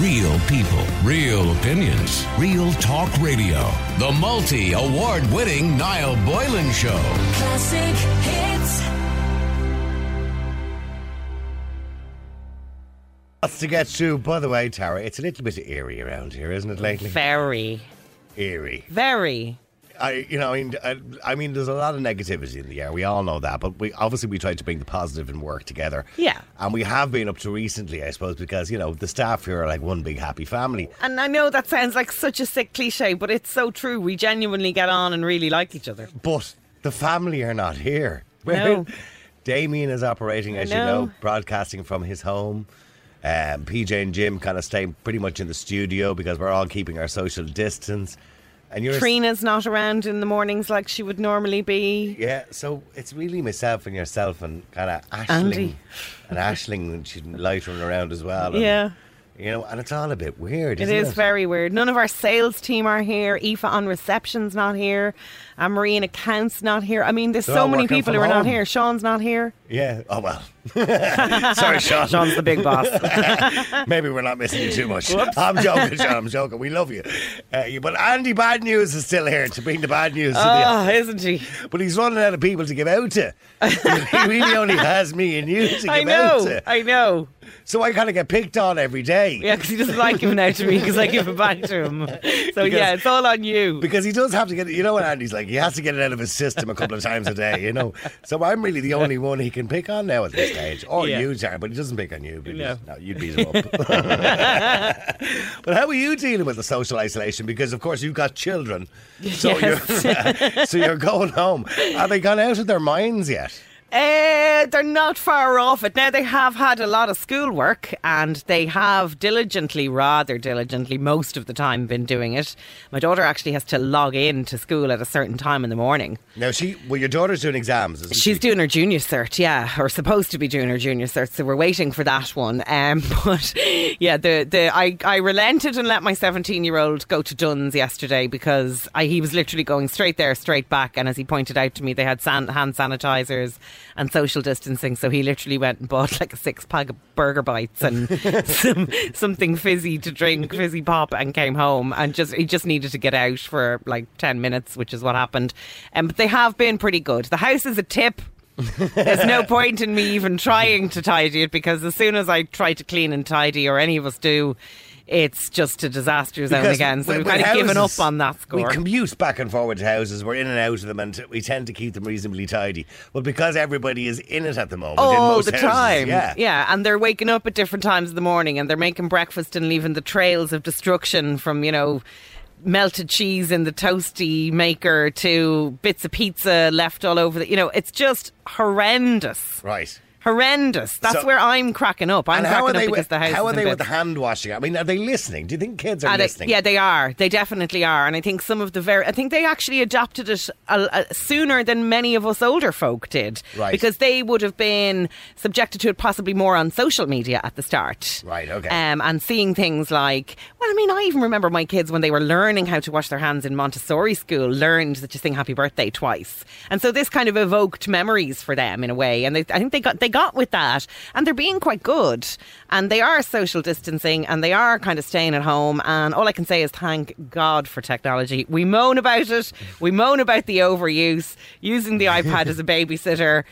Real people, real opinions, real talk radio. The multi award winning Niall Boylan Show. Classic hits. Lots to get through. By the way, Tara, it's a little bit eerie around here, isn't it, lately? Very, Eerie. very. I, you know, I mean, I, I mean, there's a lot of negativity in the air. We all know that, but we obviously we try to bring the positive and work together. Yeah. and we have been up to recently, I suppose, because you know the staff here are like one big happy family. And I know that sounds like such a sick cliche, but it's so true. We genuinely get on and really like each other. But the family are not here. No. Damien is operating, as you know. know, broadcasting from his home. Um, PJ and Jim kind of stay pretty much in the studio because we're all keeping our social distance. And you're Trina's not around in the mornings like she would normally be. Yeah, so it's really myself and yourself and kind of Ashling. Andy. And Ashling, and she's loitering around as well. and, Yeah. You know, and it's all a bit weird, It isn't it? is very weird. None of our sales team are here. Aoife on reception's not here. Anne Marie in accounts not here. I mean, there's They're so many people who are not here. Sean's not here. Yeah, oh well. Sorry, Sean. Sean's the big boss. Maybe we're not missing you too much. I'm joking, Sean. I'm joking. We love you. Uh, you- but Andy Bad News is still here to bring the bad news to the oh, isn't he? But he's running out of people to give out to. he really only has me and you to give I out know. to. I know. So I kind of get picked on every day. Yeah, because he doesn't like giving out to me because I give it back to him. So yeah, it's all on you. Because he does have to get it. You know what Andy's like? He has to get it out of his system a couple of times a day, you know? So I'm really the only one he can pick on now at this stage. Or Yeah. you, Tara, but he doesn't pick on you. Because, No. no. you'd beat him up. but how are you dealing with the social isolation? Because, of course, you've got children. So, you're, so you're going home. Are they gone out of their minds yet? Uh, they're not far off it. Now, they have had a lot of schoolwork and they have diligently, rather diligently, most of the time been doing it. My daughter actually has to log in to school at a certain time in the morning. Now, she, well, your daughter's doing exams, isn't She's she? doing her junior cert, yeah, or supposed to be doing her junior cert, so we're waiting for that one. Um, but yeah, the the I, I relented and let my seventeen year old go to Dunnes yesterday because I, he was literally going straight there, straight back, and as he pointed out to me, they had san- hand sanitizers and social distancing, so he literally went and bought like a six pack of burger bites and some something fizzy to drink, fizzy pop, and came home and just he just needed to get out for like ten minutes, which is what happened. Um, but they have been pretty good. The house is a tip. There's no point in me even trying to tidy it because as soon as I try to clean and tidy, or any of us do, it's just a disaster zone Because again. So we've kind of given up on that score. We commute back and forward to houses. We're in and out of them, and we tend to keep them reasonably tidy. But because everybody is in it at the moment, in all most the houses, time. yeah, yeah, and they're waking up at different times of the morning and they're making breakfast and leaving the trails of destruction from, you know, melted cheese in the toasty maker to bits of pizza left all over the, you know, it's just horrendous. right. Horrendous. That's So- where I'm cracking up. I'm cracking are up they? because With, the house how are they with the hand washing? I mean, are they listening? Do you think kids are they- listening? yeah, they are. They definitely are, and I think some of the very. I think they actually adopted it uh, uh, sooner than many of us older folk did, Right. Because they would have been subjected to it possibly more on social media at the start, Right, okay. Um, and seeing things like, well, I mean, I even remember my kids when they were learning how to wash their hands in Montessori school, learned that you sing Happy Birthday twice, and so this kind of evoked memories for them in a way, and they, I think they got they got with that, and they're being quite good, and they are social distancing, and they are kind of staying at home, and all I can say is thank God for technology. We moan about it, we moan about the overuse, using the iPad as a babysitter.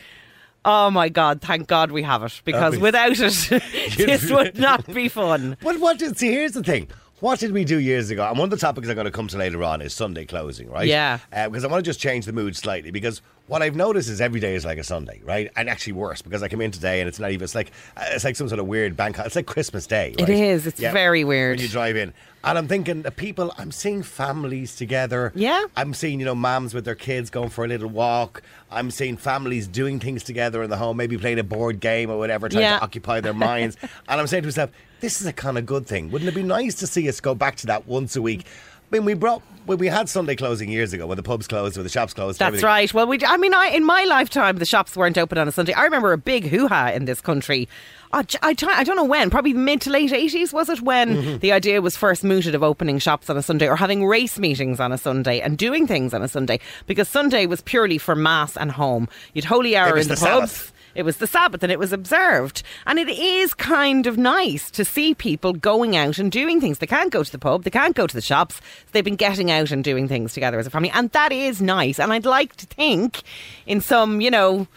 Oh my God! Thank God we have it because mean- without it, this would not be fun. But what did see? Here's the thing. What did we do years ago? And one of the topics I'm going to come to later on is Sunday closing, right? Yeah. Uh, because I want to just change the mood slightly because what I've noticed is every day is like a Sunday, right? And actually worse because I come in today and it's not even. It's like uh, it's like some sort of weird bank. It's like Christmas Day. It right? is. It's very weird. when you drive in. And I'm thinking the people. I'm seeing families together. Yeah. I'm seeing you know moms with their kids going for a little walk. I'm seeing families doing things together in the home, maybe playing a board game or whatever, trying Yeah. to occupy their minds. and I'm saying to myself, this is a kind of good thing. Wouldn't it be nice to see us go back to that once a week? I mean, we brought when we had Sunday closing years ago, when the pubs closed, when the shops closed. That's everything. right. Well, we. I mean, I in my lifetime, the shops weren't open on a Sunday. I remember a big hoo ha in this country. I, I, I don't know when, probably mid to late 80s, was it, when Mm-hmm. the idea was first mooted of opening shops on a Sunday or having race meetings on a Sunday and doing things on a Sunday? Because Sunday was purely for mass and home. You'd holy hour in the, the pubs. Sabbath. It was the Sabbath and it was observed. And it is kind of nice to see people going out and doing things. They can't go to the pub, they can't go to the shops. They've been getting out and doing things together as a family. And that is nice. And I'd like to think in some, you know,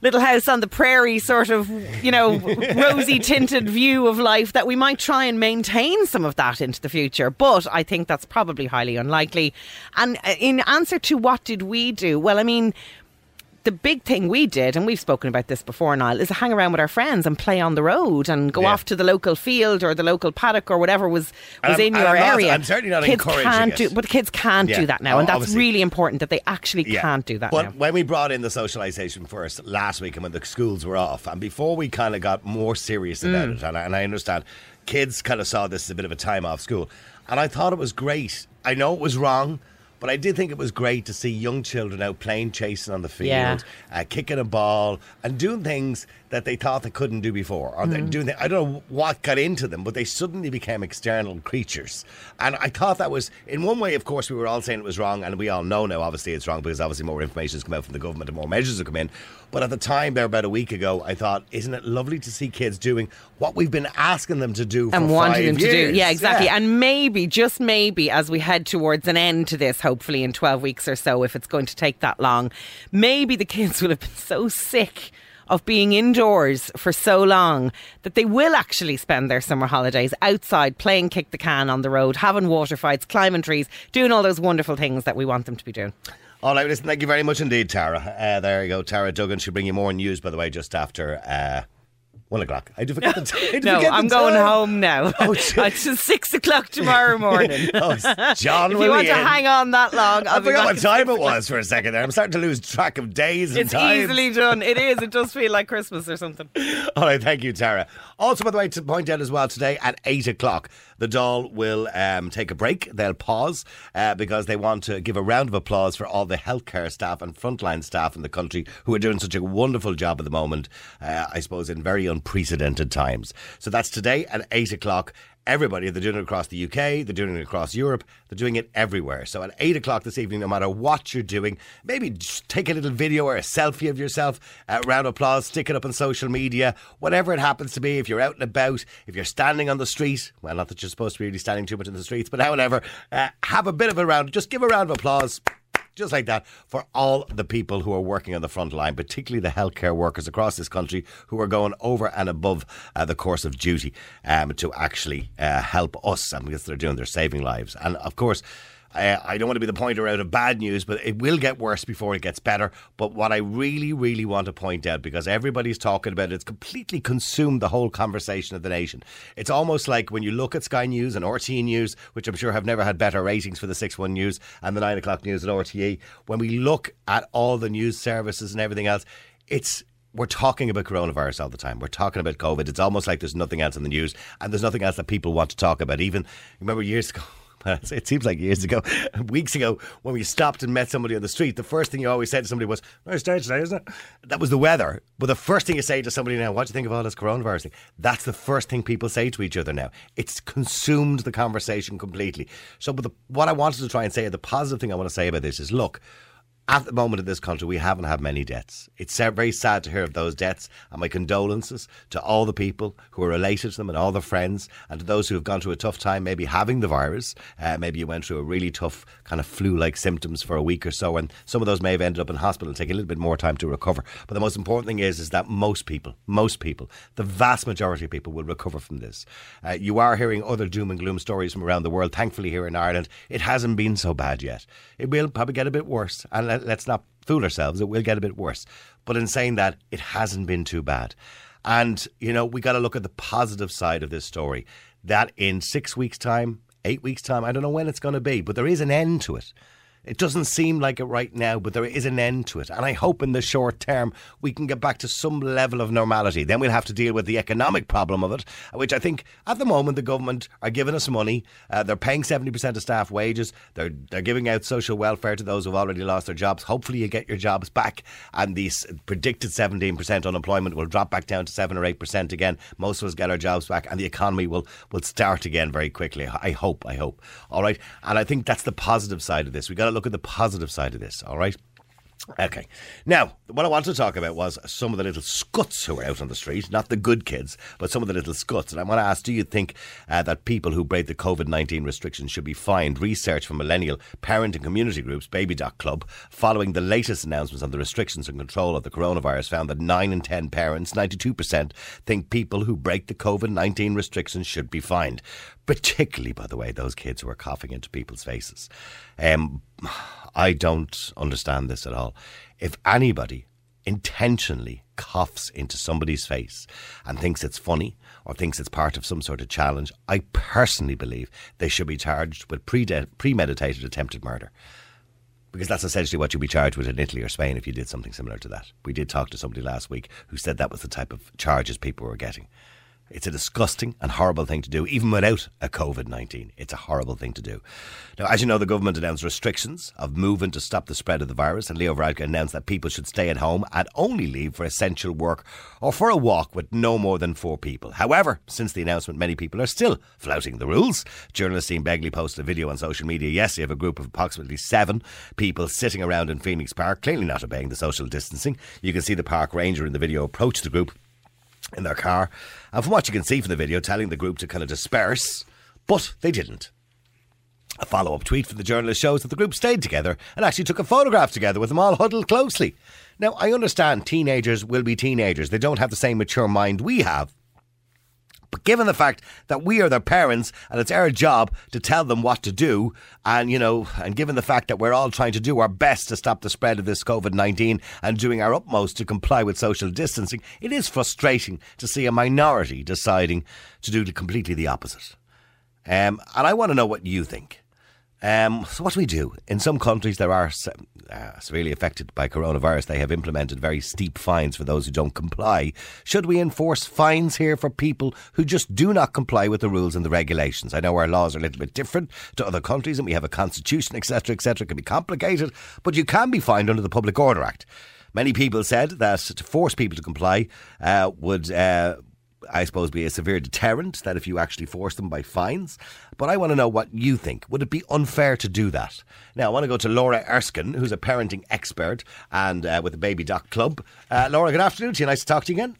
little house on the prairie sort of, you know, rosy tinted view of life that we might try and maintain some of that into the future. But I think that's probably highly unlikely. And uh, in answer to what did we do? Well, I mean, the big thing we did, and we've spoken about this before, Niall, is hang around with our friends and play on the road and go Yeah. off to the local field or the local paddock or whatever was was in your I'm not- area. I'm certainly not kids encouraging can't it. do, but kids can't Yeah. do that now, Oh, and that's obviously. really important that they actually can't do that But now. when we brought in the socialisation first last week and when the schools were off, and before we kind of got more serious about Mm. it, and I, and I understand kids kind of saw this as a bit of a time off school, and I thought it was great. I know it was wrong. But I did think it was great to see young children out playing, chasing on the field, Yeah. uh, kicking a ball, and doing things that they thought they couldn't do before. Or Mm. they doing, I don't know what got into them, but they suddenly became external creatures. And I thought that was, in one way, of course, we were all saying it was wrong, and we all know now, obviously, it's wrong because obviously more information has come out from the government and more measures have come in. But at the time, there about a week ago, I thought, isn't it lovely to see kids doing what we've been asking them to do for and wanting them to do. Yeah, exactly. Yeah. And maybe, just maybe, as we head towards an end to this, hopefully in 12 weeks or so, if it's going to take that long, maybe the kids will have been so sick of being indoors for so long that they will actually spend their summer holidays outside playing kick the can on the road, having water fights, climbing trees, doing all those wonderful things that we want them to be doing. All right, listen, thank you very much indeed, Tara. Uh, there you go. Tara Duggan should bring you more news, by the way, just after uh, one o'clock. I do forget the time. No, I'm going time. home now. Oh, it's six o'clock tomorrow morning. Oh, John, if you want be to hang on that long, I'll I forgot what time it was for a second there. I'm starting to lose track of days and It's times. easily done. It is. It does feel like Christmas or something. All right, thank you, Tara. Also, by the way, to point out as well, today at 8 o'clock, the Dáil will um, take a break. They'll pause uh, because they want to give a round of applause for all the healthcare staff and frontline staff in the country who are doing such a wonderful job at the moment, uh, I suppose, in very unprecedented times. So that's today at 8 o'clock. Everybody, they're doing it across the UK, they're doing it across Europe, they're doing it everywhere. So at 8 o'clock this evening, no matter what you're doing, maybe just take a little video or a selfie of yourself, uh, round of applause, stick it up on social media, whatever it happens to be. If you're out and about, if you're standing on the street, well, not that you're supposed to be really standing too much in the streets, but however, uh, have a bit of a round, just give a round of applause just like that, for all the people who are working on the front line, particularly the healthcare workers across this country who are going over and above uh, the course of duty um, to actually uh, help us, and because they're doing, they're saving lives. And of course, uh, I don't want to be the pointer out of bad news, but it will get worse before it gets better. But what I really, really want to point out, because everybody's talking about it, it's completely consumed the whole conversation of the nation. It's almost like when you look at Sky News and RTE News, which I'm sure have never had better ratings for the 6 1 News and the 9 o'clock news at RTE, when we look at all the news services and everything else, it's we're talking about coronavirus all the time. We're talking about COVID. It's almost like there's nothing else in the news, and there's nothing else that people want to talk about. Even remember years ago. It seems like years ago, weeks ago, when we stopped and met somebody on the street, the first thing you always said to somebody was, "Nice day today, isn't it?" That was the weather. But the first thing you say to somebody now, "What do you think of all this coronavirus thing?" That's the first thing people say to each other now. It's consumed the conversation completely. So, but the, what I wanted to try and say, the positive thing I want to say about this is, look, at the moment in this country, we haven't had many deaths. It's very sad to hear of those deaths, and my condolences to all the people who are related to them and all their friends, and to those who have gone through a tough time, maybe having the virus. Uh, maybe you went through a really tough kind of flu-like symptoms for a week or so, and some of those may have ended up in hospital and take a little bit more time to recover. But the most important thing is, is that most people, most people, the vast majority of people will recover from this. Uh, you are hearing other doom and gloom stories from around the world. Thankfully, here in Ireland, it hasn't been so bad yet. It will probably get a bit worse, and let, let's not fool ourselves. It will get a bit worse. But in saying that, it hasn't been too bad. And, you know, we got to look at the positive side of this story. That in six weeks' time, eight weeks' time, I don't know when it's going to be, but there is an end to it. It doesn't seem like it right now, but there is an end to it. And I hope in the short term we can get back to some level of normality. Then we'll have to deal with the economic problem of it, which I think at the moment the government are giving us money. Uh, they're paying 70% of staff wages. They're, they're giving out social welfare to those who've already lost their jobs. Hopefully you get your jobs back and the predicted 17% unemployment will drop back down to 7 or 8% again. Most of us get our jobs back and the economy will, will start again very quickly. I hope, I hope. All right. And I think that's the positive side of this. we got look at the positive side of this. All right. Okay. Now, what I wanted to talk about was some of the little scuts who are out on the street, not the good kids, but some of the little scuts. And I want to ask do you think uh, that people who break the COVID 19 restrictions should be fined? Research from millennial parent and community groups, Baby Doc Club, following the latest announcements on the restrictions and control of the coronavirus, found that 9 in 10 parents, 92%, think people who break the COVID 19 restrictions should be fined. Particularly, by the way, those kids who are coughing into people's faces. Um, I don't understand this at all. If anybody intentionally coughs into somebody's face and thinks it's funny or thinks it's part of some sort of challenge, I personally believe they should be charged with premeditated attempted murder. Because that's essentially what you'd be charged with in Italy or Spain if you did something similar to that. We did talk to somebody last week who said that was the type of charges people were getting. It's a disgusting and horrible thing to do, even without a COVID 19. It's a horrible thing to do. Now, as you know, the government announced restrictions of movement to stop the spread of the virus, and Leo Varadkar announced that people should stay at home and only leave for essential work or for a walk with no more than four people. However, since the announcement, many people are still flouting the rules. Journalist Ian Begley posted a video on social media yesterday of a group of approximately seven people sitting around in Phoenix Park, clearly not obeying the social distancing. You can see the park ranger in the video approach the group in their car. And from what you can see from the video, telling the group to kind of disperse, but they didn't. A follow up tweet from the journalist shows that the group stayed together and actually took a photograph together with them all huddled closely. Now, I understand teenagers will be teenagers. They don't have the same mature mind we have. But given the fact that we are their parents and it's our job to tell them what to do, and you know, and given the fact that we're all trying to do our best to stop the spread of this COVID 19 and doing our utmost to comply with social distancing, it is frustrating to see a minority deciding to do completely the opposite. Um, and I want to know what you think. Um, so what do we do? In some countries, there are uh, severely affected by coronavirus. They have implemented very steep fines for those who don't comply. Should we enforce fines here for people who just do not comply with the rules and the regulations? I know our laws are a little bit different to other countries, and we have a constitution, etc., etc. It can be complicated, but you can be fined under the Public Order Act. Many people said that to force people to comply uh, would uh, I suppose, be a severe deterrent that if you actually force them by fines. But I want to know what you think. Would it be unfair to do that? Now, I want to go to Laura Erskine, who's a parenting expert and uh, with the Baby Doc Club. Uh, Laura, good afternoon to you. Nice to talk to you again.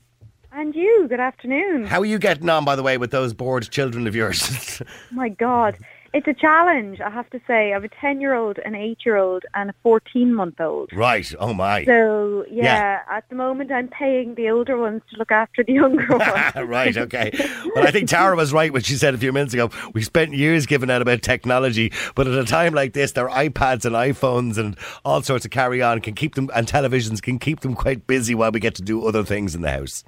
And you, good afternoon. How are you getting on, by the way, with those bored children of yours? My God. It's a challenge, I have to say. I have a 10 year old, an 8 year old, and a 14 month old. Right. Oh, my. So, yeah, yeah, at the moment, I'm paying the older ones to look after the younger ones. right. Okay. Well, I think Tara was right when she said a few minutes ago we spent years giving out about technology, but at a time like this, their iPads and iPhones and all sorts of carry on can keep them, and televisions can keep them quite busy while we get to do other things in the house.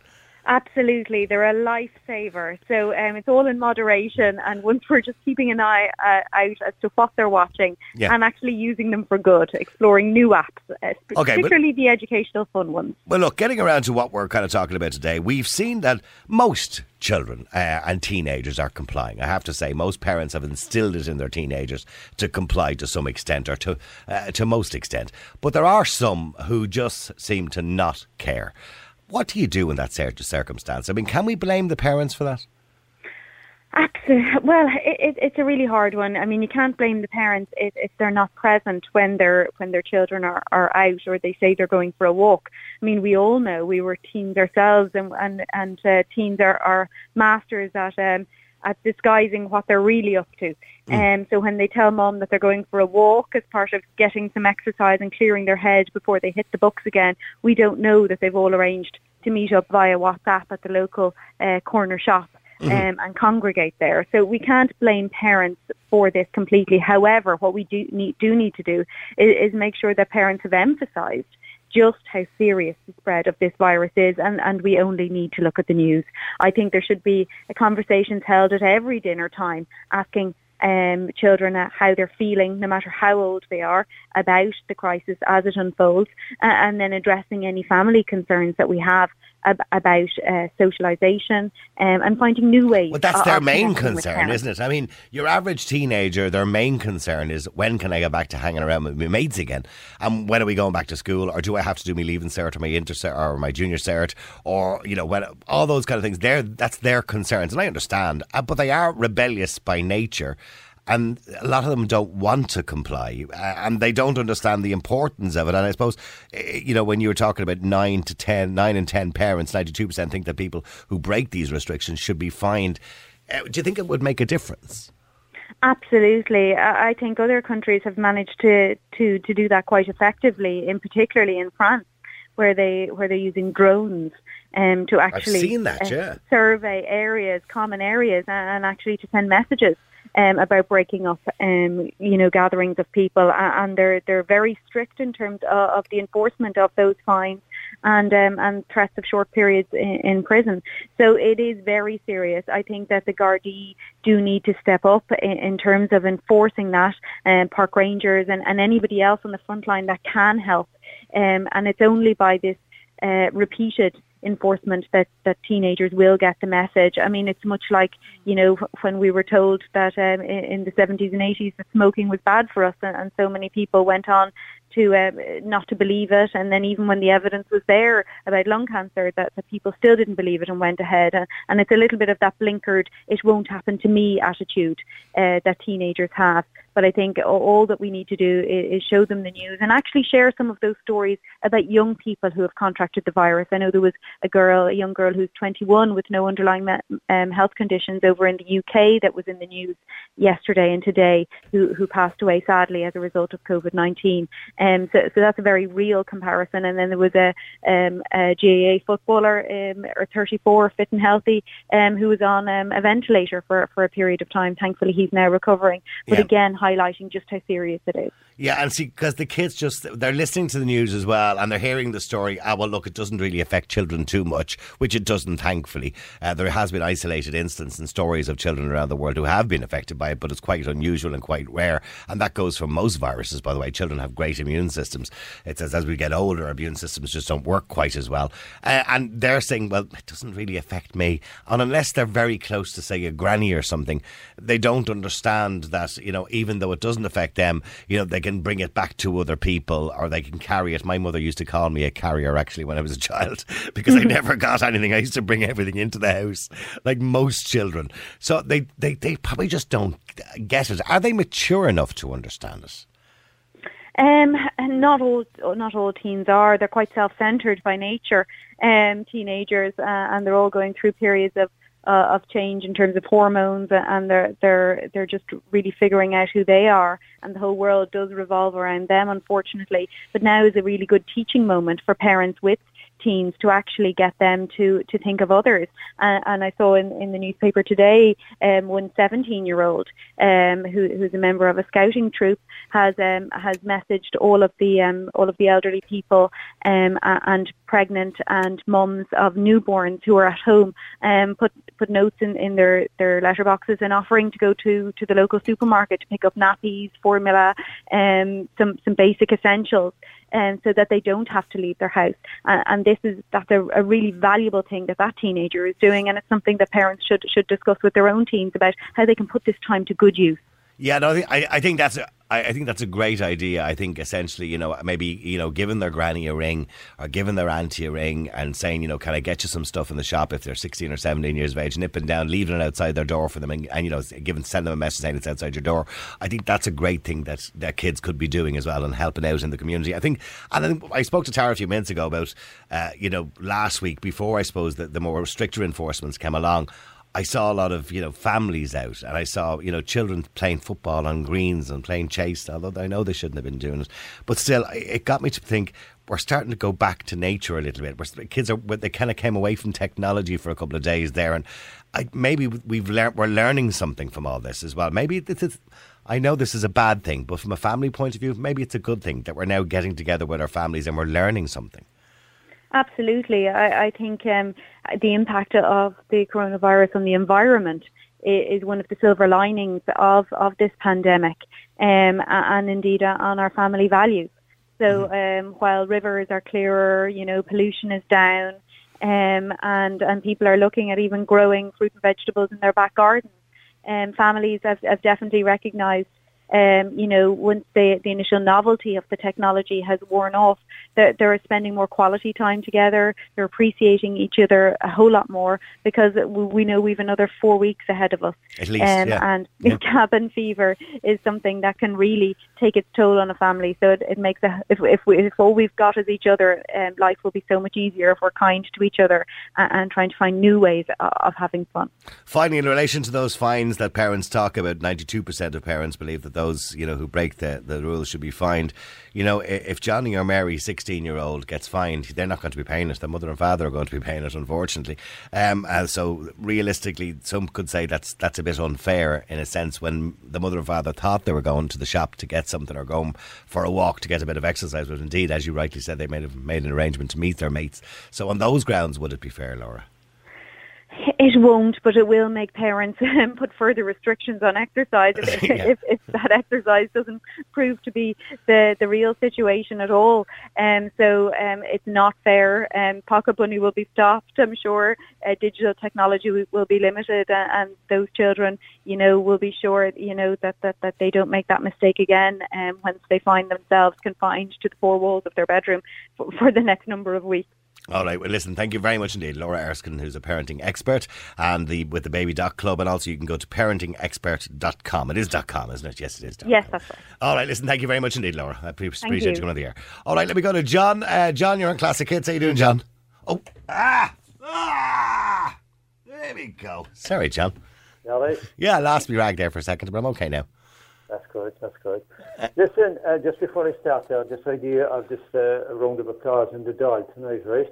Absolutely, they're a lifesaver. So um, it's all in moderation, and once we're just keeping an eye uh, out as to what they're watching yeah. and actually using them for good, exploring new apps, uh, okay, particularly the educational fun ones. Well, look, getting around to what we're kind of talking about today, we've seen that most children uh, and teenagers are complying. I have to say, most parents have instilled it in their teenagers to comply to some extent or to uh, to most extent, but there are some who just seem to not care. What do you do in that circumstance? I mean, can we blame the parents for that? Absolutely. Well, it, it, it's a really hard one. I mean, you can't blame the parents if, if they're not present when their when their children are, are out or they say they're going for a walk. I mean, we all know we were teens ourselves, and and and uh, teens are, are masters at um, at disguising what they're really up to. And mm. um, so when they tell mom that they're going for a walk as part of getting some exercise and clearing their head before they hit the books again, we don't know that they've all arranged to meet up via WhatsApp at the local uh, corner shop. Mm-hmm. Um, and congregate there. So we can't blame parents for this completely. However, what we do need, do need to do is, is make sure that parents have emphasised just how serious the spread of this virus is and, and we only need to look at the news. I think there should be conversations held at every dinner time asking um, children how they're feeling, no matter how old they are, about the crisis as it unfolds, uh, and then addressing any family concerns that we have ab- about uh, socialisation um, and finding new ways. Well, that's their main concern, isn't it? I mean, your average teenager, their main concern is when can I get back to hanging around with my mates again? And when are we going back to school? Or do I have to do my leaving cert or my inter cert or my junior cert? Or, you know, when all those kind of things, they're, that's their concerns. And I understand, uh, but they are rebellious by nature. And a lot of them don't want to comply, and they don't understand the importance of it. And I suppose, eh, you know, when you were talking about nine to ten, nine and ten parents, ninety-two percent think that people who break these restrictions should be fined. Uh, do you think it would make a difference? Absolutely. I think other countries have managed to, to, to do that quite effectively, in particularly in France, where they where they're using drones um, to actually that, uh, yeah. survey areas, common areas, and actually to send messages um, about breaking up, um, you know, gatherings of people, and they're they're very strict in terms of, of the enforcement of those fines and um, and threats of short periods in, in, prison. So it is very serious. I think that the Gardaí do need to step up in, in terms of enforcing that, and um, park rangers and, and anybody else on the front line that can help. Um, and it's only by this uh, repeated enforcement that, that teenagers will get the message. I mean, it's much like, you know, when we were told that um, in, the 70s and 80s that smoking was bad for us and, and so many people went on to um, not to believe it and then even when the evidence was there about lung cancer that, people still didn't believe it and went ahead and, and it's a little bit of that blinkered it won't happen to me attitude uh, that teenagers have but I think all that we need to do is, show them the news and actually share some of those stories about young people who have contracted the virus. I know there was a girl, a young girl who's 21 with no underlying um, health conditions over in the UK that was in the news yesterday and today who, who passed away sadly as a result of COVID-19. Um, so, so that's a very real comparison. And then there was a, um, a GAA footballer, um, or 34, fit and healthy, um, who was on um, a ventilator for, for a period of time. Thankfully, he's now recovering. But yeah. again, highlighting just how serious it is. Yeah, and see, because the kids just, they're listening to the news as well and they're hearing the story. Ah, well, look, it doesn't really affect children too much, which it doesn't, thankfully. Uh, there has been isolated instances and stories of children around the world who have been affected by it, but it's quite unusual and quite rare. And that goes for most viruses, by the way. Children have great immune systems. It says as we get older, our immune systems just don't work quite as well. Uh, and they're saying, well, it doesn't really affect me. And unless they're very close to, say, a granny or something, they don't understand that, you know, even though it doesn't affect them, you know, they can bring it back to other people or they can carry it. My mother used to call me a carrier actually when I was a child because I never got anything. I used to bring everything into the house like most children. So they, they, they probably just don't get it. Are they mature enough to understand it? Um, and not all not all teens are. They're quite self-centered by nature. Um, teenagers, uh, and they're all going through periods of uh, of change in terms of hormones, and they're they're they're just really figuring out who they are, and the whole world does revolve around them, unfortunately. But now is a really good teaching moment for parents with teens to actually get them to, to think of others. And, and I saw in, in the newspaper today um, one 17 year old um, who, who's a member of a scouting troop has um, has messaged all of the um, all of the elderly people um, and pregnant and mums of newborns who are at home um, put put notes in, in their, their letterboxes and offering to go to, to the local supermarket to pick up nappies, formula, um, some some basic essentials um, so that they don't have to leave their house. Uh, and this is that's a, a, really valuable thing that that teenager is doing, and it's something that parents should should discuss with their own teens about how they can put this time to good use. Yeah, no, I, think I think that's I, I, think that's a great idea. I think essentially, you know, maybe you know, giving their granny a ring or giving their auntie a ring and saying, you know, can I get you some stuff in the shop if they're sixteen or seventeen years of age, nipping down, leaving it outside their door for them, and, and you know, giving send them a message saying it's outside your door. I think that's a great thing that that kids could be doing as well and helping out in the community. I think, and I, think I spoke to Tara a few minutes ago about, uh, you know, last week before I suppose that the more stricter enforcements came along. I saw a lot of you know families out, and I saw you know children playing football on greens and playing chase. Although I know they shouldn't have been doing it, but still, it got me to think we're starting to go back to nature a little bit. We're, kids are they kind of came away from technology for a couple of days there, and I, maybe we've learned we're learning something from all this as well. Maybe this is. I know this is a bad thing, but from a family point of view, maybe it's a good thing that we're now getting together with our families and we're learning something. Absolutely. I, I think um, the impact of the coronavirus on the environment is one of the silver linings of, of this pandemic um, and indeed on our family values. So mm-hmm. um, while rivers are clearer, you know, pollution is down um, and, and people are looking at even growing fruit and vegetables in their back gardens, um, families have, have definitely recognised um, you know, once the, the initial novelty of the technology has worn off, they're, they're spending more quality time together. They're appreciating each other a whole lot more because we know we've another four weeks ahead of us. At least, um, yeah. And yeah. cabin fever is something that can really take its toll on a family. So it, it makes a, if, if, we, if all we've got is each other, um, life will be so much easier if we're kind to each other and, and trying to find new ways of, of having fun. Finally, in relation to those fines that parents talk about, 92% of parents believe that those, you know, who break the, the rules should be fined. You know, if Johnny or Mary, 16 year old, gets fined, they're not going to be paying it. Their mother and father are going to be paying it, unfortunately. Um, so, realistically, some could say that's that's a bit unfair in a sense when the mother and father thought they were going to the shop to get something or going for a walk to get a bit of exercise. But indeed, as you rightly said, they may have made an arrangement to meet their mates. So, on those grounds, would it be fair, Laura? It won't, but it will make parents um, put further restrictions on exercise if, yeah. if, if, that exercise doesn't prove to be the, the real situation at all. Um, so um, it's not fair. Um, pocket money will be stopped, I'm sure. Uh, digital technology will, will be limited, and, and, those children, you know, will be sure, you know, that, that, that they don't make that mistake again um, once they find themselves confined to the four walls of their bedroom for, for the next number of weeks. All right. Well, listen. Thank you very much indeed, Laura Erskine, who's a parenting expert, and the with the Baby Doc Club, and also you can go to parentingexpert.com. It is dot .com, isn't it? Yes, it is. Yes, that's right. All right. Listen. Thank you very much indeed, Laura. I appreciate you. you coming on the air. All right. Let me go to John. Uh, John, you're on Classic Hits. How you doing, John? Oh, ah, ah. There we go. Sorry, John. You all right? Yeah, I lost me rag there for a second, but I'm okay now. That's good. That's good. Listen, uh, just before I start there, this idea of this uh, round of applause in the Dáil tonight, right?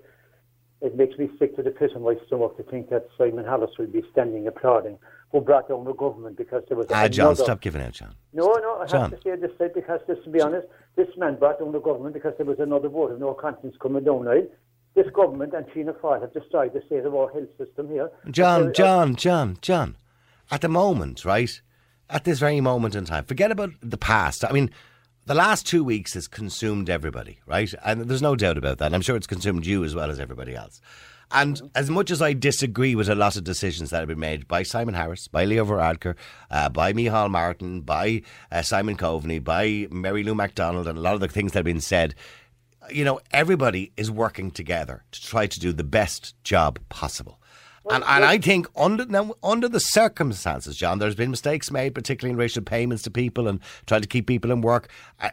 It makes me sick to the pit in my stomach to think that Simon Harris will be standing applauding who brought down the government because there was. Ah, another... John, stop giving out, John. No, no, I John. have to say this eh, because, this, to be honest, this man brought down the government because there was another vote of no confidence coming down, right? This government and Fianna Fáil have destroyed the state of our health system here. John, uh, John, John, John. At the moment, right? at this very moment in time. Forget about the past. I mean, the last two weeks has consumed everybody, right? And there's no doubt about that. And I'm sure it's consumed you as well as everybody else. And as much as I disagree with a lot of decisions that have been made by Simon Harris, by Leo Varadkar, uh, by Micheál Martin, by uh, Simon Coveney, by Mary Lou McDonald, and a lot of the things that have been said, you know, everybody is working together to try to do the best job possible and, and I think under now under the circumstances, John, there's been mistakes made, particularly in racial payments to people and trying to keep people in work.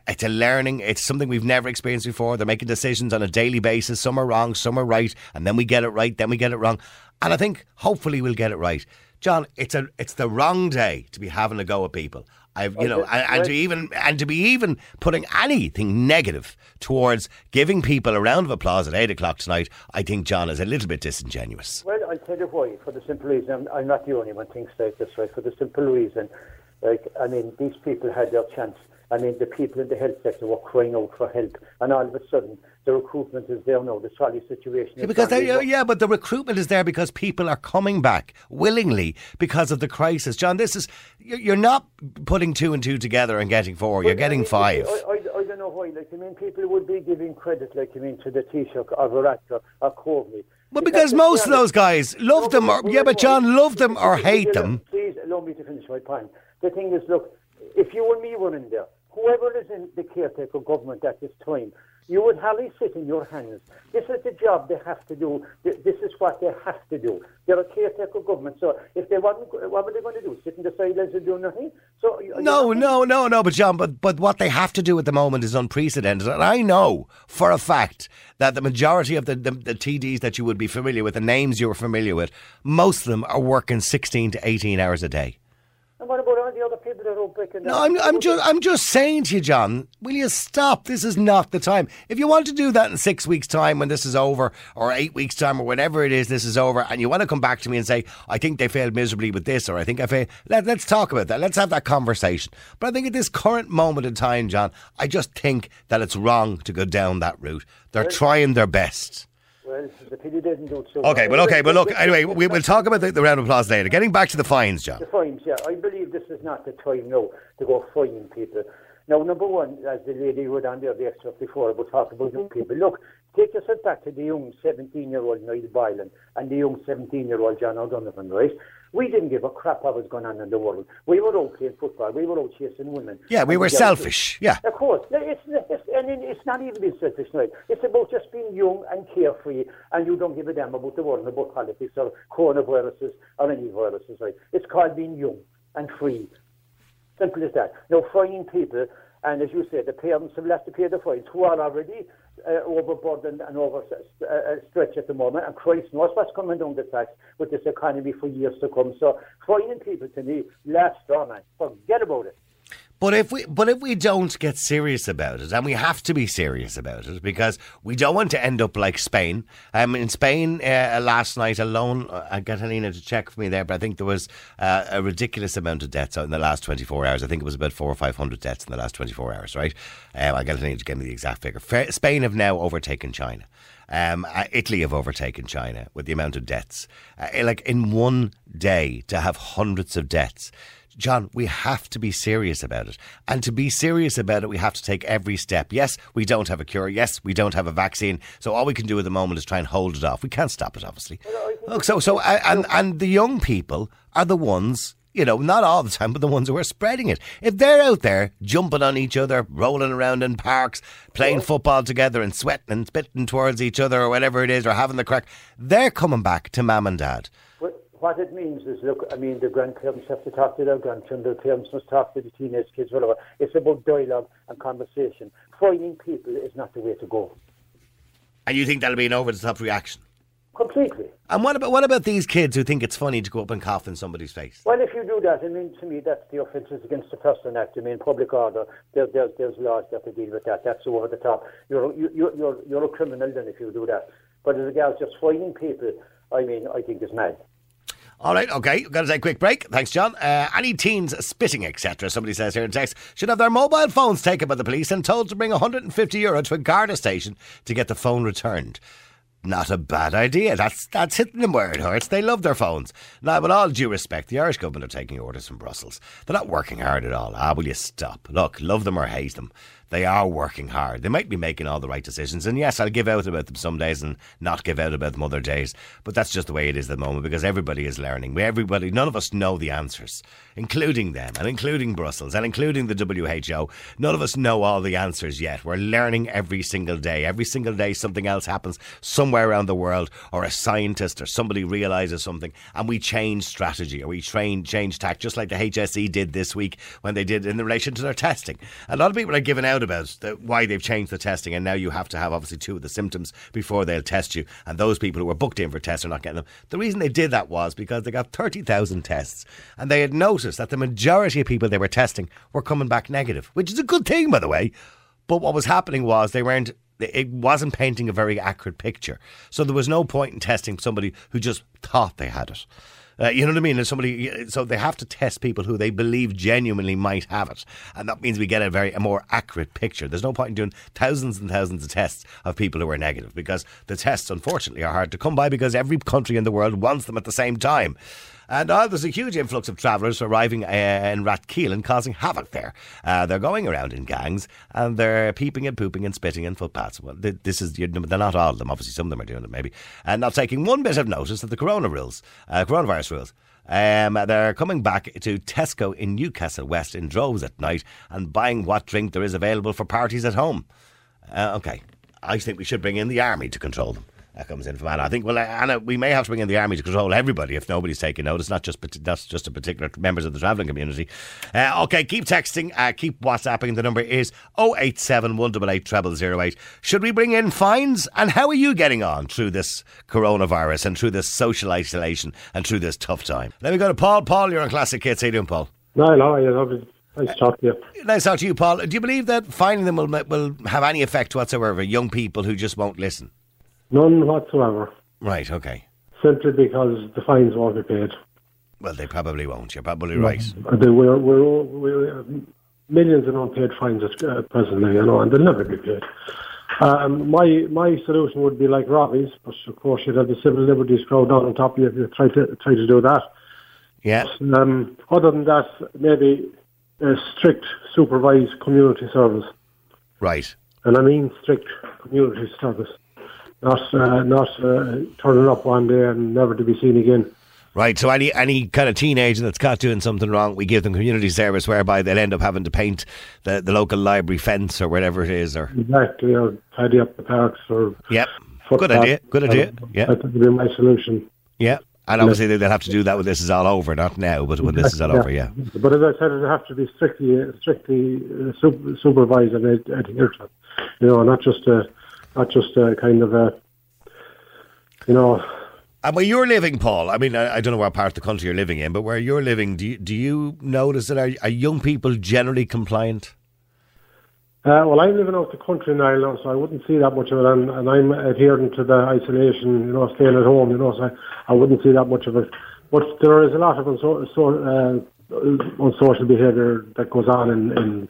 It's a learning. It's something we've never experienced before. They're making decisions on a daily basis. Some are wrong, some are right, and then we get it right, then we get it wrong. And I think hopefully we'll get it right. John, it's a it's the wrong day to be having a go at people. I've you know, and, and, to even and to be even putting anything negative towards giving people a round of applause at eight o'clock tonight, I think John is a little bit disingenuous. Well, I'll tell you why. For the simple reason, I'm, I'm not the only one thinks like this, right? For the simple reason, like I mean, these people had their chance. I mean, the people in the health sector were crying out for help, and all of a sudden, the recruitment is there now. The trolley situation. Yeah, because they, yeah, but the recruitment is there because people are coming back willingly because of the crisis. John, this is you're not putting two and two together and getting four. You're uh, getting I mean, five. I, I, I, don't know why. Like I mean, people would be giving credit, like I mean, to the Taoiseach or Varadkar or Coveney. Well, because, because most of those guys love them, or yeah, but John, love them or hate them. Please allow me to finish my point. The thing is, look, if you and me were in there, whoever is in the caretaker government at this time you would hardly sit in your hands. This is the job they have to do. This is what they have to do. They're a caretaker government. So if they want, what were they going to do? Sit in the sidelines and do nothing? So no, no, no, no. But John, but but what they have to do at the moment is unprecedented. And I know for a fact that the majority of the, the, the TDs that you would be familiar with, the names you're familiar with, most of them are working sixteen to eighteen hours a day. And what about all the other people that are breaking No, I'm, I'm just, I'm just saying to you, John. Will you stop? This is not the time. If you want to do that in six weeks' time, when this is over, or eight weeks' time, or whatever it is, this is over, and you want to come back to me and say, "I think they failed miserably with this," or "I think I failed," let, let's talk about that. Let's have that conversation. But I think at this current moment in time, John, I just think that it's wrong to go down that route. They're trying their best. Well, the pity didn't do so. Okay, well, okay, but look, anyway, we, will talk about the, the, round of applause later. Getting back to the fines, John. The fines, yeah. I believe this is not the time now to go fining people. Now, number one, as the lady who was on there the extra before, we talk about young mm-hmm. people. Look, take yourself back to the young 17 year old Niall Boylan and the young 17 year old John O'Donovan, right? We didn't give a crap what was going on in the world. We were all playing football. We were out chasing women. Yeah, we were selfish. Yeah. Of course. It's, it's, and it's not even being selfish, right? It's about just being young and carefree, and you don't give a damn about the world, about politics or coronaviruses or any viruses, right? It's called being young and free. Simple as that. Now, fining people, and as you said, the parents have left to pay the fines, who are already uh, overburdened and overstretched uh, uh, uh, at the moment, and Christ knows what's coming down the tracks with this economy for years to come. So, fining people to me, last man. Forget about it. But if we but if we don't get serious about it, and we have to be serious about it because we don't want to end up like Spain. Um, in Spain uh, last night alone, I got Helena to check for me there, but I think there was uh, a ridiculous amount of deaths in the last twenty four hours. I think it was about four or five hundred deaths in the last twenty four hours. Right? Um, I got Alina to give me the exact figure. Spain have now overtaken China. Um, uh, Italy have overtaken China with the amount of deaths. Uh, like in one day to have hundreds of deaths. John, we have to be serious about it. And to be serious about it, we have to take every step. Yes, we don't have a cure. Yes, we don't have a vaccine. So all we can do at the moment is try and hold it off. We can't stop it, obviously. Look, so, so, and, and the young people are the ones, you know, not all the time, but the ones who are spreading it. If they're out there jumping on each other, rolling around in parks, playing football together and sweating and spitting towards each other or whatever it is, or having the crack, they're coming back to mum and dad. What it means is, look, I mean, the grandparents have to talk to their grandchildren, the parents must talk to the teenage kids, whatever. It's about dialogue and conversation. Fighting people is not the way to go. And you think that'll be an over the top reaction? Completely. And what about what about these kids who think it's funny to go up and cough in somebody's face? Well, if you do that, I mean, to me, that's the offences against the Person Act. I mean, public order, there, there, there's laws that to deal with that. That's over the top. You're, you, you're, you're, you're a criminal then if you do that. But as regards just fighting people, I mean, I think is mad. All right, okay, got to take a quick break. Thanks, John. Uh, any teens spitting, etc., somebody says here in text, should have their mobile phones taken by the police and told to bring 150 euro to a Garda station to get the phone returned. Not a bad idea. That's that's hitting them where it hurts. They love their phones. Now, with all due respect, the Irish government are taking orders from Brussels. They're not working hard at all. Ah, will you stop? Look, love them or hate them. They are working hard. They might be making all the right decisions. And yes, I'll give out about them some days and not give out about them other days. But that's just the way it is at the moment because everybody is learning. We, everybody, none of us know the answers, including them and including Brussels and including the WHO. None of us know all the answers yet. We're learning every single day. Every single day, something else happens somewhere around the world, or a scientist or somebody realizes something, and we change strategy or we train, change tack, just like the HSE did this week when they did in relation to their testing. A lot of people are giving out about the, why they've changed the testing, and now you have to have obviously two of the symptoms before they'll test you. And those people who were booked in for tests are not getting them. The reason they did that was because they got 30,000 tests, and they had noticed that the majority of people they were testing were coming back negative, which is a good thing, by the way. But what was happening was they weren't. It wasn't painting a very accurate picture. So there was no point in testing somebody who just thought they had it. Uh, you know what I mean? And somebody, so they have to test people who they believe genuinely might have it, and that means we get a very a more accurate picture. There's no point in doing thousands and thousands of tests of people who are negative because the tests, unfortunately, are hard to come by because every country in the world wants them at the same time. And uh, there's a huge influx of travellers arriving uh, in Rathkeelan, causing havoc there. Uh, they're going around in gangs and they're peeping and pooping and spitting in footpaths. Well, this is they're not all of them. Obviously, some of them are doing it maybe, and not taking one bit of notice of the corona rules, uh, coronavirus rules. Um, they're coming back to Tesco in Newcastle West in droves at night and buying what drink there is available for parties at home. Uh, okay, I think we should bring in the army to control them. That comes in from Anna. I think, well, Anna, we may have to bring in the army to control everybody if nobody's taking notice, not just that's just a particular members of the travelling community. Uh, okay, keep texting, uh, keep WhatsApping. The number is 087 188 0008. Should we bring in fines? And how are you getting on through this coronavirus and through this social isolation and through this tough time? Let me go to Paul. Paul, you're on Classic Hits. How you doing, Paul? No, no, yeah, lovely. Nice to talk to you. Nice to talk to you, Paul. Do you believe that finding them will, will have any effect whatsoever? Young people who just won't listen? None whatsoever. Right, okay. Simply because the fines won't be paid. Well, they probably won't. You're probably right. They- We're, we're, we're uh, millions of unpaid fines at uh, presently, you know, and they'll never be paid. Um, my my solution would be like Robbie's, but of course you'd have the civil liberties crowd down on top of you if you try to try to do that. Yeah. Um, other than that, maybe a strict supervised community service, Right. and I mean strict community service, not uh, not uh, turning up one day and never to be seen again. Right, so any any kind of teenager that's caught doing something wrong, we give them community service whereby they'll end up having to paint the, the local library fence or whatever it is. Or Exactly, or tidy up the parks or. Yep, good idea, good idea. Yeah, That would be my solution. yeah. And obviously they'll have to do that when this is all over, not now, but when this is all over, yeah. But as I said, it have to be strictly, strictly uh, supervised and ad- adhered to. You know, not just a, not just a kind of a, you know, And where you're living, Paul, I mean, I, I don't know what part of the country you're living in, but where you're living, do you, do you notice that are, are young people generally compliant? Uh, well, I'm living out the country now, you know, so I wouldn't see that much of it, and, and I'm adhering to the isolation, you know, staying at home, you know, so I, I wouldn't see that much of it. But there is a lot of unso- so, uh, unsocial behaviour that goes on in, in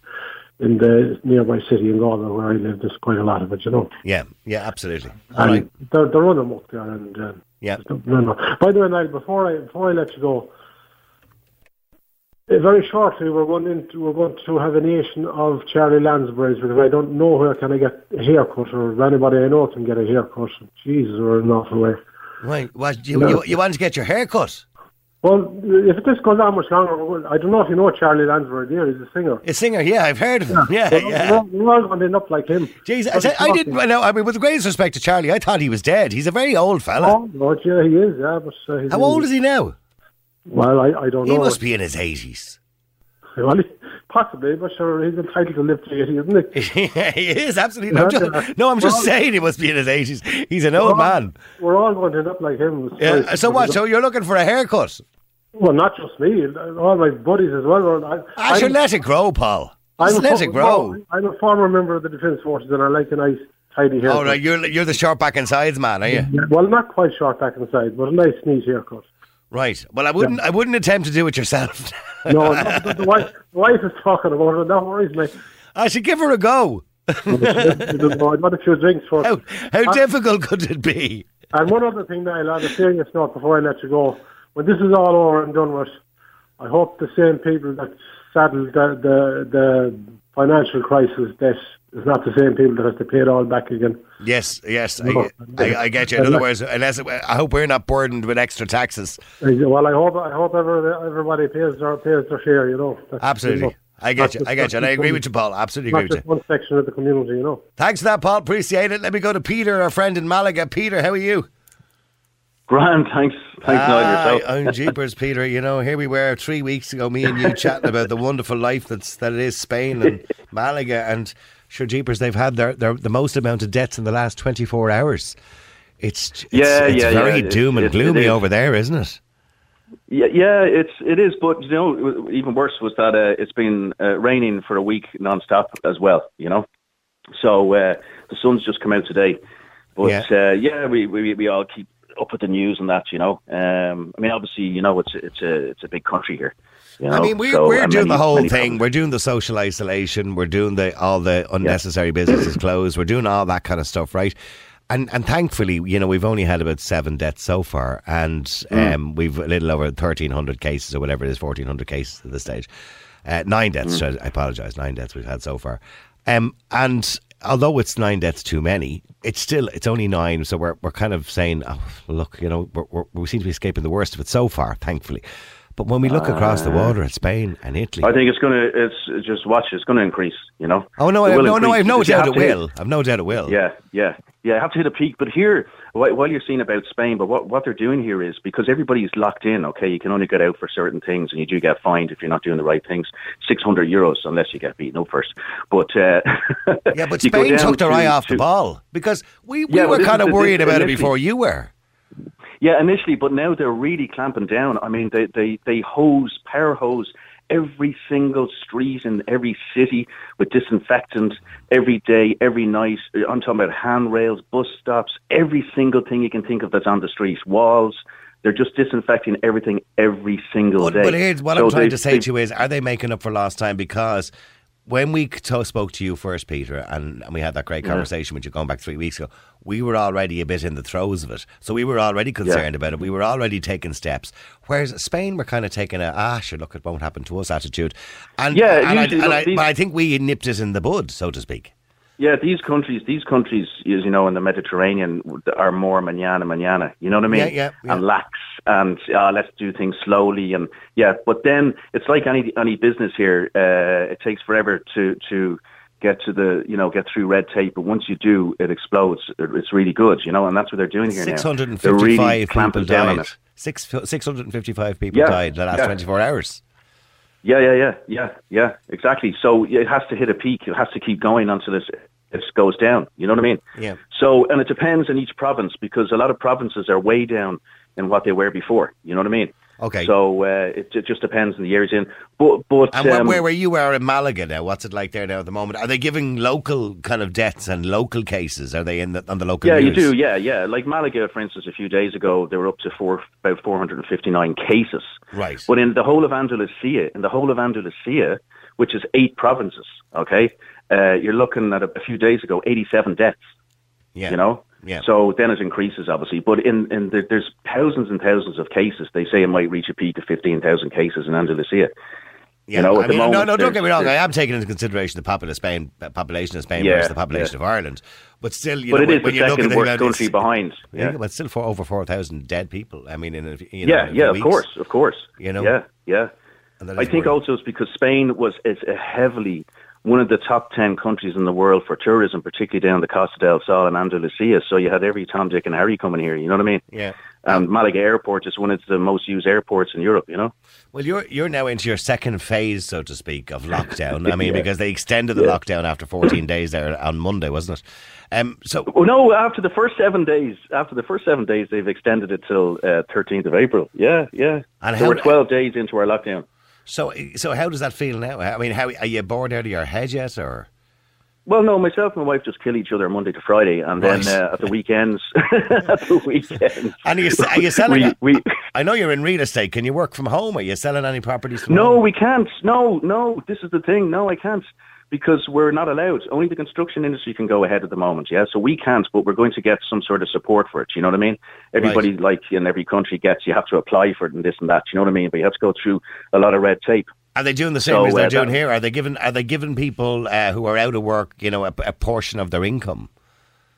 in the nearby city in Galway where I live. There's quite a lot of it, you know. Yeah, yeah, absolutely. All And right. they're, they're running up there, and uh, Yeah. no, no. By the way, Niall, before I before I let you go, uh, very shortly we're going into we're going to have a nation of Charlie Landsborough's because I don't know where can I get a haircut or anybody I know can get a haircut. Jesus, we're an awful way. Right. What, you, No. you, you want to get your hair cut? Well, if this goes on much longer, I don't know if you know Charlie Landsborough. There, he's a singer. A singer, yeah, I've heard of him. Yeah, yeah. We're, all going to end up like him. Jeez, I, said- I didn't know. I mean, with the greatest respect to Charlie, I thought he was dead. He's a very old fella. Oh, God, yeah, he is. Yeah, but uh, How old is he now? Well, I, I don't He know. He must be in his 80s. Well, possibly, but sure, he's entitled to live to 80, isn't he? he is, absolutely. I'm just, yeah. no, I'm just saying he must be in his 80s. He's an old man. We're all going to end up like him. Yeah, so what? So you're looking for a haircut? Well, not just me, all my buddies as well. I, I should let it grow, Paul. Just a let it grow. I'm a former member of the Defence Forces and I like a nice, tidy haircut. Oh, right, you're, you're the short back and sides man, are you? Yeah, Well, not quite short back and sides, but a nice, neat haircut. Right. Well, I wouldn't. I wouldn't attempt to do it yourself. No, no the, the, wife, the wife is talking about it. That worries me. I should give her a go. I want a few drinks first. How, how Uh, difficult could it be? And one other thing, Niall, on a serious note, before I let you go, when this is all over and done with, I hope the same people that saddled the the, the financial crisis debt is not the same people that have to pay it all back again. Yes, yes, No. I, I, I get you. In other words, unless I hope we're not burdened with extra taxes. Well, I hope I hope every, everybody pays their pays their share. You know, That's- Absolutely. you know, I not get you. I get you. And I agree with you, Paul. Absolutely agree with just you. one section of the community, you know. Thanks for that, Paul. Appreciate it. Let me go to Peter, our friend in Malaga. Peter, how are you? Grand, thanks. Thanks, Ah, Niall, yourself. I'm Jeepers, Peter. You know, here we were three weeks ago, me and you chatting about the wonderful life that's that it is Spain and Malaga, and sure, Jeepers, they've had their, their the most amount of deaths in the last 24 hours. It's, it's Yeah, it's yeah, very yeah. doom and It- it gloomy is. over there, isn't it? Yeah, yeah, it's it is, but you know, even worse was that uh, it's been uh, raining for a week non-stop as well. You know, so uh, the sun's just come out today, but Yeah. yeah, uh, yeah we, we we all keep up with the news and that. You know, um, I mean, obviously, you know, it's it's a it's a big country here. You know? I mean, we're, so, we're doing many- the whole thing. problems. We're doing the social isolation. We're doing the all the unnecessary businesses closed. We're doing all that kind of stuff, right? And and thankfully, you know, we've only had about seven deaths so far, and Mm. um, we've a little over thirteen hundred cases or whatever it is, fourteen hundred cases at this stage. Uh, nine deaths. Mm. I apologise. Nine deaths we've had so far. Um, and although it's nine deaths too many, it's still it's only nine. So we're we're kind of saying, oh, look, you know, we're, we seem to be escaping the worst of it so far, thankfully. But when we look across the water at Spain and Italy, I think it's gonna it's it's just watch. It's gonna increase. You know. oh no, I, no, no, I've no doubt it to will. I've no doubt it will. Yeah, yeah, yeah. I have to hit a peak. But here, wh- while you're seeing about Spain, but what what they're doing here is because everybody's locked in. Okay, you can only get out for certain things, and you do get fined if you're not doing the right things. Six hundred euros, unless you get beaten up first. But uh, Yeah, but Spain took their to- eye off the ball because we, we Yeah, were kind of worried about it before you were. Yeah, initially, but now they're really clamping down. I mean, they they they hose, power hose every single street in every city with disinfectant every day, every night. I'm talking about handrails, bus stops, every single thing you can think of that's on the streets, walls. They're just disinfecting everything every single But, day. but here's what So I'm trying they- to say they- to you is, are they making up for lost time? Because when we spoke to you first, Peter, and, and we had that great conversation with you going back three weeks ago, we were already a bit in the throes of it. So we were already concerned about it. We were already taking steps. Whereas Spain were kind of taking a, ah, sure, look, it won't happen to us attitude. And, Yeah, and, I, and I, but I think we nipped it in the bud, so to speak. Yeah, these countries, these countries, as you know, in the Mediterranean, are more manana manana. You know what I mean? Yeah, yeah, yeah. And lax, and uh, let's do things slowly, and yeah. But then it's like any any business here. Uh, it takes forever to to get to the you know get through red tape, but once you do, it explodes. It's really good, you know, and that's what they're doing here now. They're really 655 people down died. Six, 655 people Yeah, died in the last yeah. 24 hours. Yeah, yeah, yeah, yeah, yeah, exactly. So it has to hit a peak. It has to keep going until this it goes down. You know what I mean? Yeah. So, and it depends on each province because a lot of provinces are way down in what they were before. You know what I mean? Okay. So uh, it, it just depends on the areas in. But but And where, um, where where you are in Malaga now? What's it like there now at the moment? Are they giving local kind of deaths and local cases? Are they in the, on the local yeah, you do. Yeah, yeah. Like Malaga, for instance, a few days ago, they were up to four, about 459 cases. Right. But in the whole of Andalusia, in the whole of Andalusia, which is eight provinces, okay, uh, you're looking at a, a few days ago, 87 deaths. Yeah. You know. Yeah. So then it increases, obviously. But in in the, there's thousands and thousands of cases. They say it might reach a peak of 15,000 cases in Andalusia. Yeah. You know, I mean, no, moment, no, don't get me wrong. I am taking into consideration the population of Spain, uh, population of Spain Yeah, versus the population yeah. of Ireland. But still, you But know, it when, is when the you look second at worst country behind. Yeah, Yeah. but still for over four thousand dead people. I mean, in a, you know, yeah, yeah, few of course, of course. You know? yeah, yeah. I think also it's because Spain was is a heavily one of the top ten countries in the world for tourism, particularly down the Costa del Sol and Andalusia. So you had every Tom, Dick, and Harry coming here. You know what I mean? Yeah. And Malaga Airport is one of the most used airports in Europe. You know? Well, you're you're now into your second phase, so to speak, of lockdown. I mean, Yeah. because they extended the Yeah. lockdown after 14 days there on Monday, wasn't it? Um, so Oh no! After the first seven days, after the first seven days, they've extended it till thirteenth of April. Yeah, yeah. And so how- we're twelve days into our lockdown. So so how does that feel now? I mean, how are you bored out of your head yet, or? Well, no, myself and my wife just kill each other Monday to Friday, and then Right. uh, at the weekends, at the weekends, And are you, are you selling? we, we I know you're in real estate. Can you work from home? Are you selling any properties No, home? we can't. No, no. This is the thing. No, I can't because we're not allowed. Only the construction industry can go ahead at the moment. Yeah, so we can't. But we're going to get some sort of support for it. You know what I mean? Everybody, like in every country, gets. You have to apply for it and this and that. You know what I mean? But you have to go through a lot of red tape. Are they doing the same So, as they're uh, doing here? Are they giving Are they giving people uh, who are out of work, you know, a, a portion of their income?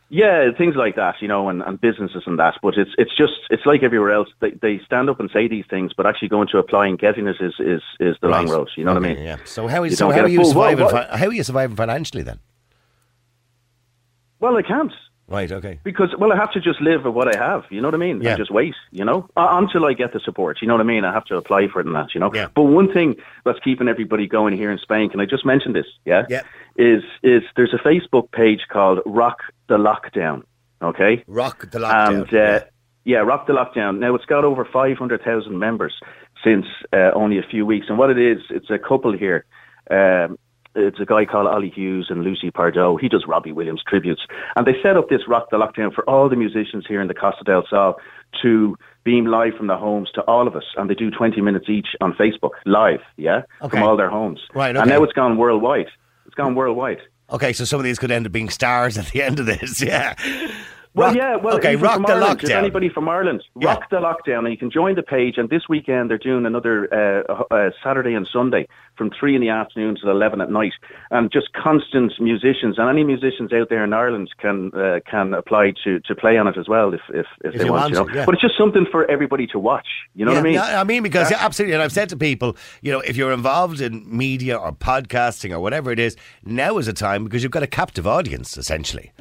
Yeah, things like that, you know, and, and businesses and that. But it's it's just it's like everywhere else. They they stand up and say these things, but actually going to apply and getting it is is, is the long road. You know what I mean? Yeah. So how is You so how are you surviving? what- fi- how are you surviving financially then? Well, I can't. Right. Okay. Because well, I have to just live with what I have. You know what I mean? Yeah. And just wait. You know, uh, until I get the support. You know what I mean? I have to apply for it and that. You know. Yeah. But one thing that's keeping everybody going here in Spain, can I just mention this? Yeah. Yeah. Is is there's a Facebook page called Rock the Lockdown. Okay. Rock the lockdown. And uh, yeah, Rock the Lockdown. Now it's got over 500,000 members since uh, only a few weeks. And what it is, it's a couple here. Um, it's a guy called Ollie Hughes and Lucy Pardo. He does Robbie Williams tributes. And they set up this Rock the Lockdown for all the musicians here in the Costa del Sol to beam live from their homes to all of us. And they do 20 minutes each on Facebook, live, yeah, Okay. from all their homes. Right, And okay. now it's gone worldwide. It's gone worldwide. Okay, so some of these could end up being stars at the end of this. Yeah. Well, Rock- yeah. Well, okay. Rock the Ireland, If lockdown. anybody from Ireland, Yeah. rock the lockdown, and you can join the page. And this weekend they're doing another uh, uh, Saturday and Sunday from three in the afternoon to eleven at night, and just constant musicians and any musicians out there in Ireland can uh, can apply to, to play on it as well if if, if, If they want. want you know, to, yeah. but it's just something for everybody to watch. You know yeah, what I mean? yeah, I mean, because yeah, absolutely. And I've said to people, you know, if you're involved in media or podcasting or whatever it is, now is a time because you've got a captive audience, essentially.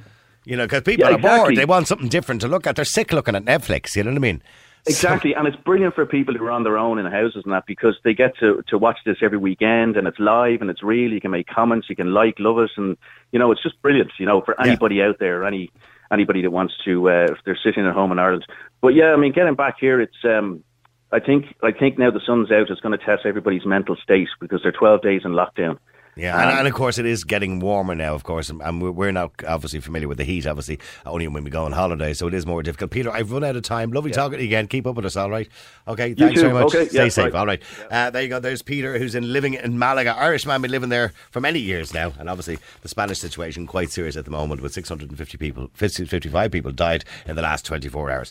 You know, because people Yeah, are bored. They want something different to look at. They're sick looking at Netflix. You know what I mean? Exactly, and it's brilliant for people who are on their own in houses and that because they get to to watch this every weekend and it's live and it's real. You can make comments, you can like, love it, and you know it's just brilliant. You know, for Yeah. anybody out there, any anybody that wants to, uh, if they're sitting at home in Ireland. But yeah, I mean, getting back here, it's. um I think I think now the sun's out, it's going to test everybody's mental state because they're 12 days in lockdown. Yeah, and, Um, and of course it is getting warmer now. Of course, and- and we're- not obviously familiar with the heat. Obviously, only when we go on holiday, so it is more difficult. Peter, I've run out of time. Lovely talking to you again. Keep up with us, all right? Okay, thanks too. very much. Okay, Stay yeah, safe. right. All right. Uh, there you go. There's Peter, who's in living in Malaga. Irishman, been living there for many years now, and obviously the Spanish situation quite serious at the moment, with 650 people, 50 55 people died in the last 24 hours.